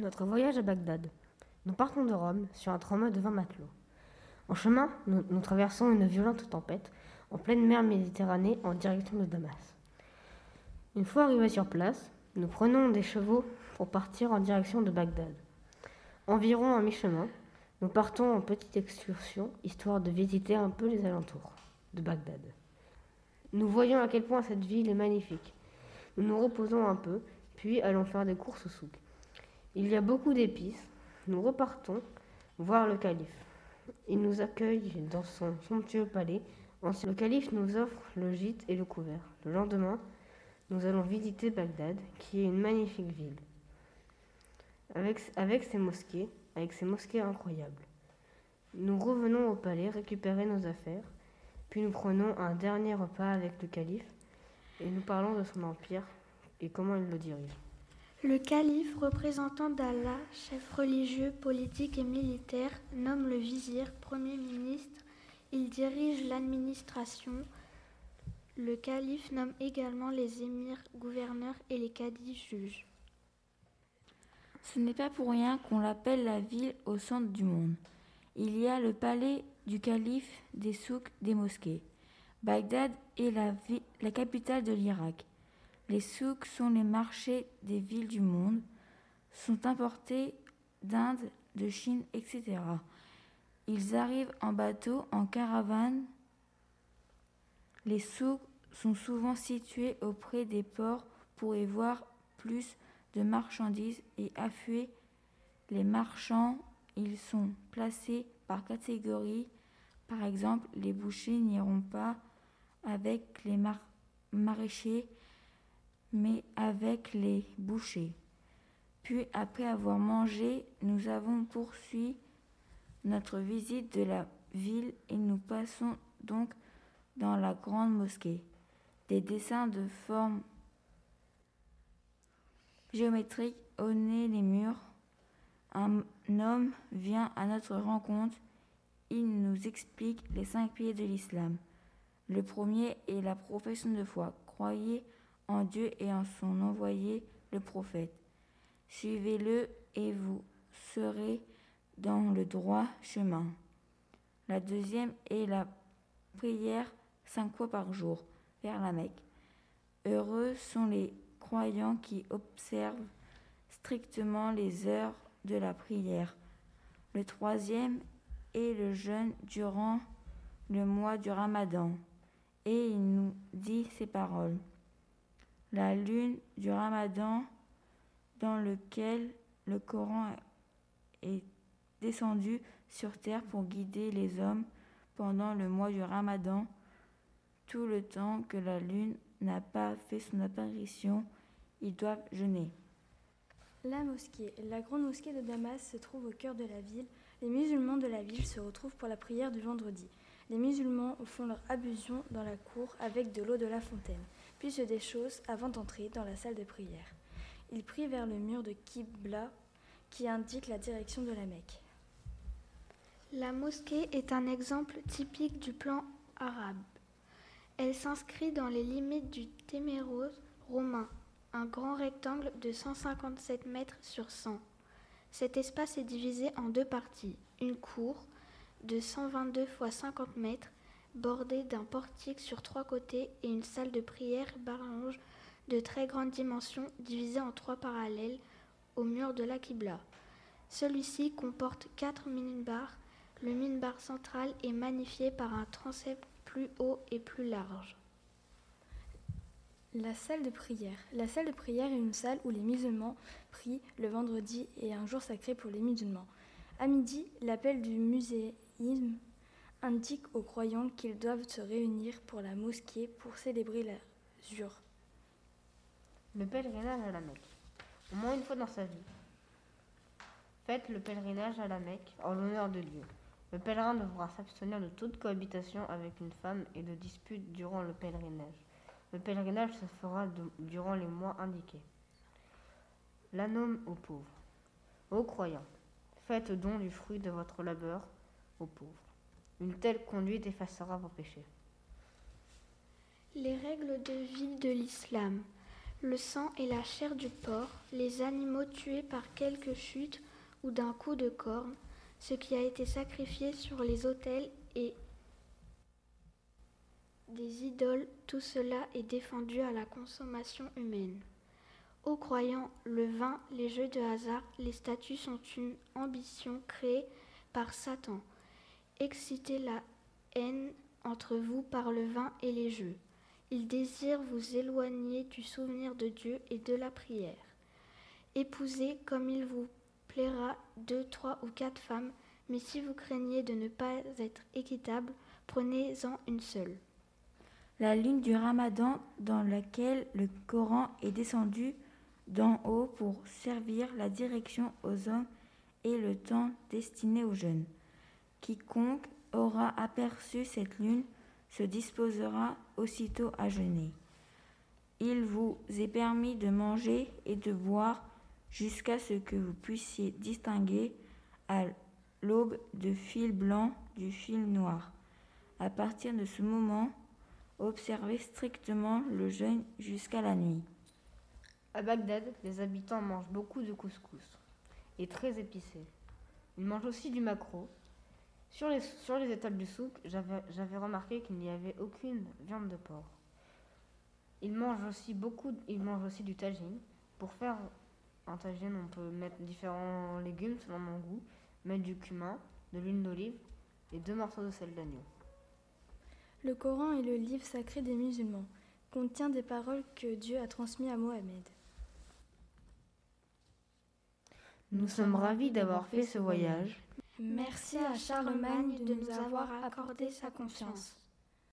Notre voyage à Bagdad. Nous partons de Rome sur un trauma de 20 matelots. En chemin, nous, nous traversons une violente tempête en pleine mer Méditerranée en direction de Damas. Une fois arrivés sur place, nous prenons des chevaux pour partir en direction de Bagdad. Environ à mi-chemin, nous partons en petite excursion histoire de visiter un peu les alentours de Bagdad. Nous voyons à quel point cette ville est magnifique. Nous nous reposons un peu, puis allons faire des courses au souk. Il y a beaucoup d'épices. Nous repartons voir le calife. Il nous accueille dans son somptueux palais. Le calife nous offre le gîte et le couvert. Le lendemain, nous allons visiter Bagdad, qui est une magnifique ville, avec, avec ses mosquées, avec ses mosquées incroyables. Nous revenons au palais récupérer nos affaires, puis nous prenons un dernier repas avec le calife et nous parlons de son empire et comment il le dirige. Le calife, représentant d'Allah, chef religieux, politique et militaire, nomme le vizir Premier ministre. Il dirige l'administration. Le calife nomme également les émirs gouverneurs et les cadis juges. Ce n'est pas pour rien qu'on l'appelle la ville au centre du monde. Il y a le palais du calife, des souks, des mosquées. Bagdad est la, la capitale de l'Irak. Les souks sont les marchés des villes du monde, sont importés d'Inde, de Chine, etc. Ils arrivent en bateau, en caravane. Les souks sont souvent situés auprès des ports pour y voir plus de marchandises et affluer les marchands. Ils sont placés par catégorie. Par exemple, les bouchers n'iront pas avec les maraîchers, mais avec les bouchers. Puis, après avoir mangé, nous avons poursuivi notre visite de la ville et nous passons donc dans la grande mosquée. Des dessins de formes géométriques ornaient les murs. Un homme vient à notre rencontre. Il nous explique les cinq piliers de l'islam. Le premier est la profession de foi. Croyez en Dieu et en son envoyé, le prophète. Suivez-le et vous serez dans le droit chemin. La deuxième est la prière cinq fois par jour vers la Mecque. Heureux sont les croyants qui observent strictement les heures de la prière. Le troisième est le jeûne durant le mois du Ramadan. Et il nous dit ces paroles. La lune du Ramadan dans lequel le Coran est descendu sur terre pour guider les hommes pendant le mois du Ramadan, tout le temps que la lune n'a pas fait son apparition, ils doivent jeûner. La mosquée. La grande mosquée de Damas se trouve au cœur de la ville. Les musulmans de la ville se retrouvent pour la prière du vendredi. Les musulmans font leur ablution dans la cour avec de l'eau de la fontaine, puis se déchaussent avant d'entrer dans la salle de prière. Ils prient vers le mur de Qibla qui indique la direction de la Mecque. La mosquée est un exemple typique du plan arabe. Elle s'inscrit dans les limites du Téméros romain, un grand rectangle de 157 mètres sur 100. Cet espace est divisé en deux parties, une cour de 122 x 50 mètres, bordée d'un portique sur trois côtés et une salle de prière barange de très grande dimension divisée en trois parallèles au mur de la Qibla. Celui-ci comporte quatre minbars. Le minbar central est magnifié par un transept plus haut et plus large. La salle de prière. La salle de prière est une salle où les musulmans prient le vendredi et un jour sacré pour les musulmans. À midi, l'appel du muséisme indique aux croyants qu'ils doivent se réunir pour la mosquée pour célébrer la jure. Le pèlerinage à la Mecque. Au moins une fois dans sa vie, faites le pèlerinage à la Mecque en l'honneur de Dieu. Le pèlerin devra s'abstenir de toute cohabitation avec une femme et de disputes durant le pèlerinage. Le pèlerinage se fera durant les mois indiqués. L'anome aux pauvres. Ô croyants, faites don du fruit de votre labeur aux pauvres. Une telle conduite effacera vos péchés. Les règles de vie de l'islam. Le sang et la chair du porc, les animaux tués par quelque chute ou d'un coup de corne, ce qui a été sacrifié sur les autels et des idoles, tout cela est défendu à la consommation humaine. Aux croyants, le vin, les jeux de hasard, les statues sont une ambition créée par Satan. Excitez la haine entre vous par le vin et les jeux. Il désire vous éloigner du souvenir de Dieu et de la prière. Épousez comme il vous plaira deux, trois ou quatre femmes, mais si vous craignez de ne pas être équitable, prenez-en une seule. La lune du ramadan dans laquelle le Coran est descendu d'en haut pour servir la direction aux hommes et le temps destiné aux jeunes. Quiconque aura aperçu cette lune se disposera aussitôt à jeûner. Il vous est permis de manger et de boire jusqu'à ce que vous puissiez distinguer à l'aube de fil blanc du fil noir. À partir de ce moment, observez strictement le jeûne jusqu'à la nuit. À Bagdad, les habitants mangent beaucoup de couscous et très épicé. Ils mangent aussi du maquereau. Sur les, sur les étals du souk, j'avais remarqué qu'il n'y avait aucune viande de porc. Ils mangent aussi beaucoup, ils mangent aussi du tagine. Pour faire un tagine, on peut mettre différents légumes selon mon goût, mettre du cumin, de l'huile d'olive et deux morceaux de sel d'agneau. Le Coran est le livre sacré des musulmans, contient des paroles que Dieu a transmises à Mohamed. Nous sommes ravis d'avoir fait ce voyage. Merci à Charlemagne de nous avoir accordé sa confiance.